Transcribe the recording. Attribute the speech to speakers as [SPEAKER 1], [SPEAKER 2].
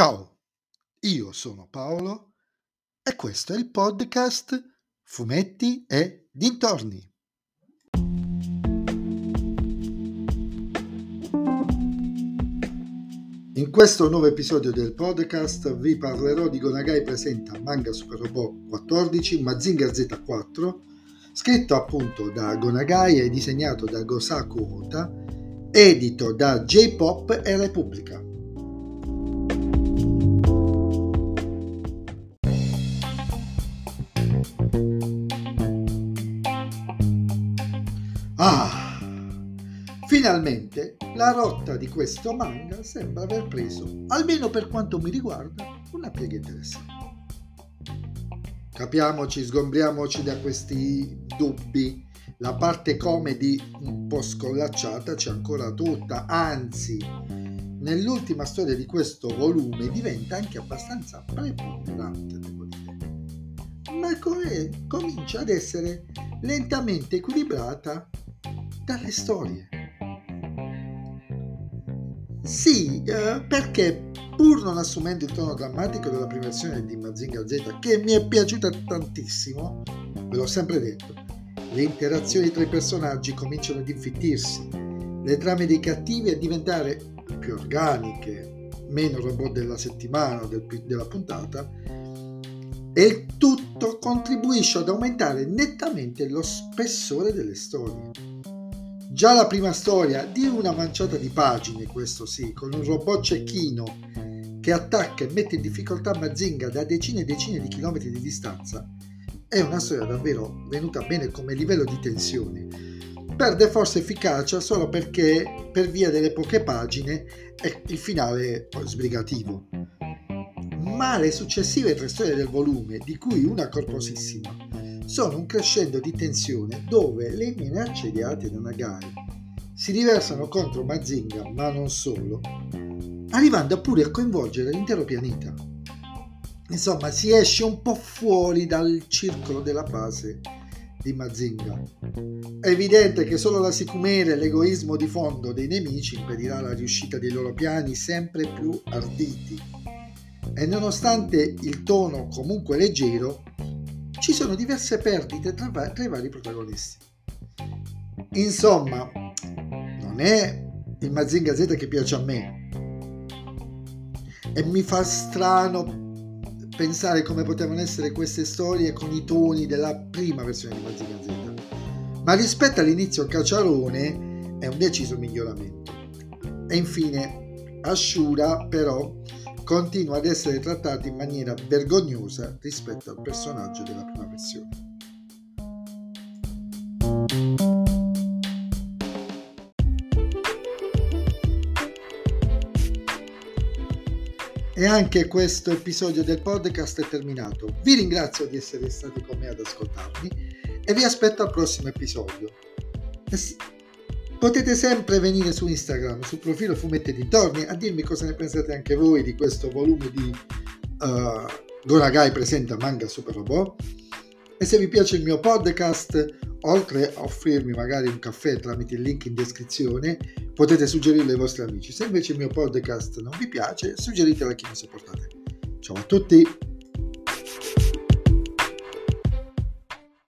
[SPEAKER 1] Ciao, io sono Paolo e questo è il podcast Fumetti e Dintorni. In questo nuovo episodio del podcast vi parlerò di Gonagai presenta Manga Super Robot 14 Mazinger Z4, scritto appunto da Gonagai e disegnato da Gosaku Ota, edito da J-Pop e Repubblica. Ah, finalmente la rotta di questo manga sembra aver preso, almeno per quanto mi riguarda, una piega interessante. Capiamoci, sgombriamoci da questi dubbi. La parte comedy un po' scollacciata c'è ancora tutta, anzi, nell'ultima storia di questo volume diventa anche abbastanza preponderante, devo dire. Ma comincia ad essere lentamente equilibrata dalle storie. Sì, eh, perché pur non assumendo il tono drammatico della prima versione di Mazinga Z, che mi è piaciuta tantissimo, ve l'ho sempre detto, le interazioni tra i personaggi cominciano ad infittirsi, le trame dei cattivi a diventare più organiche, meno robot della settimana o del, della puntata, e il tutto contribuisce ad aumentare nettamente lo spessore delle storie. Già la prima storia, di una manciata di pagine, questo sì, con un robot cecchino che attacca e mette in difficoltà Mazinga da decine e decine di chilometri di distanza, è una storia davvero venuta bene come livello di tensione. Perde forse efficacia solo perché per via delle poche pagine è il finale sbrigativo. Ma le successive tre storie del volume, di cui una corposissima, sono un crescendo di tensione dove le minacce ideate da Nagai si riversano contro Mazinga, ma non solo, arrivando pure a coinvolgere l'intero pianeta. Insomma, si esce un po' fuori dal circolo della base di Mazinga. È evidente che solo la sicumera e l'egoismo di fondo dei nemici impedirà la riuscita dei loro piani sempre più arditi. E nonostante il tono comunque leggero, ci sono diverse perdite tra, tra i vari protagonisti. Insomma, non è il Mazinga Z che piace a me e mi fa strano pensare come potevano essere queste storie con i toni della prima versione di Mazinga Z. Ma rispetto all'inizio cacciarone è un deciso miglioramento. E infine, Ashura però continua ad essere trattato in maniera vergognosa rispetto al personaggio della prima versione. E anche questo episodio del podcast è terminato. Vi ringrazio di essere stati con me ad ascoltarmi e vi aspetto al prossimo episodio. Potete sempre venire su Instagram, sul profilo Fumetti Dintorni, a dirmi cosa ne pensate anche voi di questo volume di uh, Gonagai presenta Manga Super Robot. E se vi piace il mio podcast, oltre a offrirmi magari un caffè tramite il link in descrizione, potete suggerirlo ai vostri amici. Se invece il mio podcast non vi piace, suggeritelo a chi non sopportate. Ciao a tutti!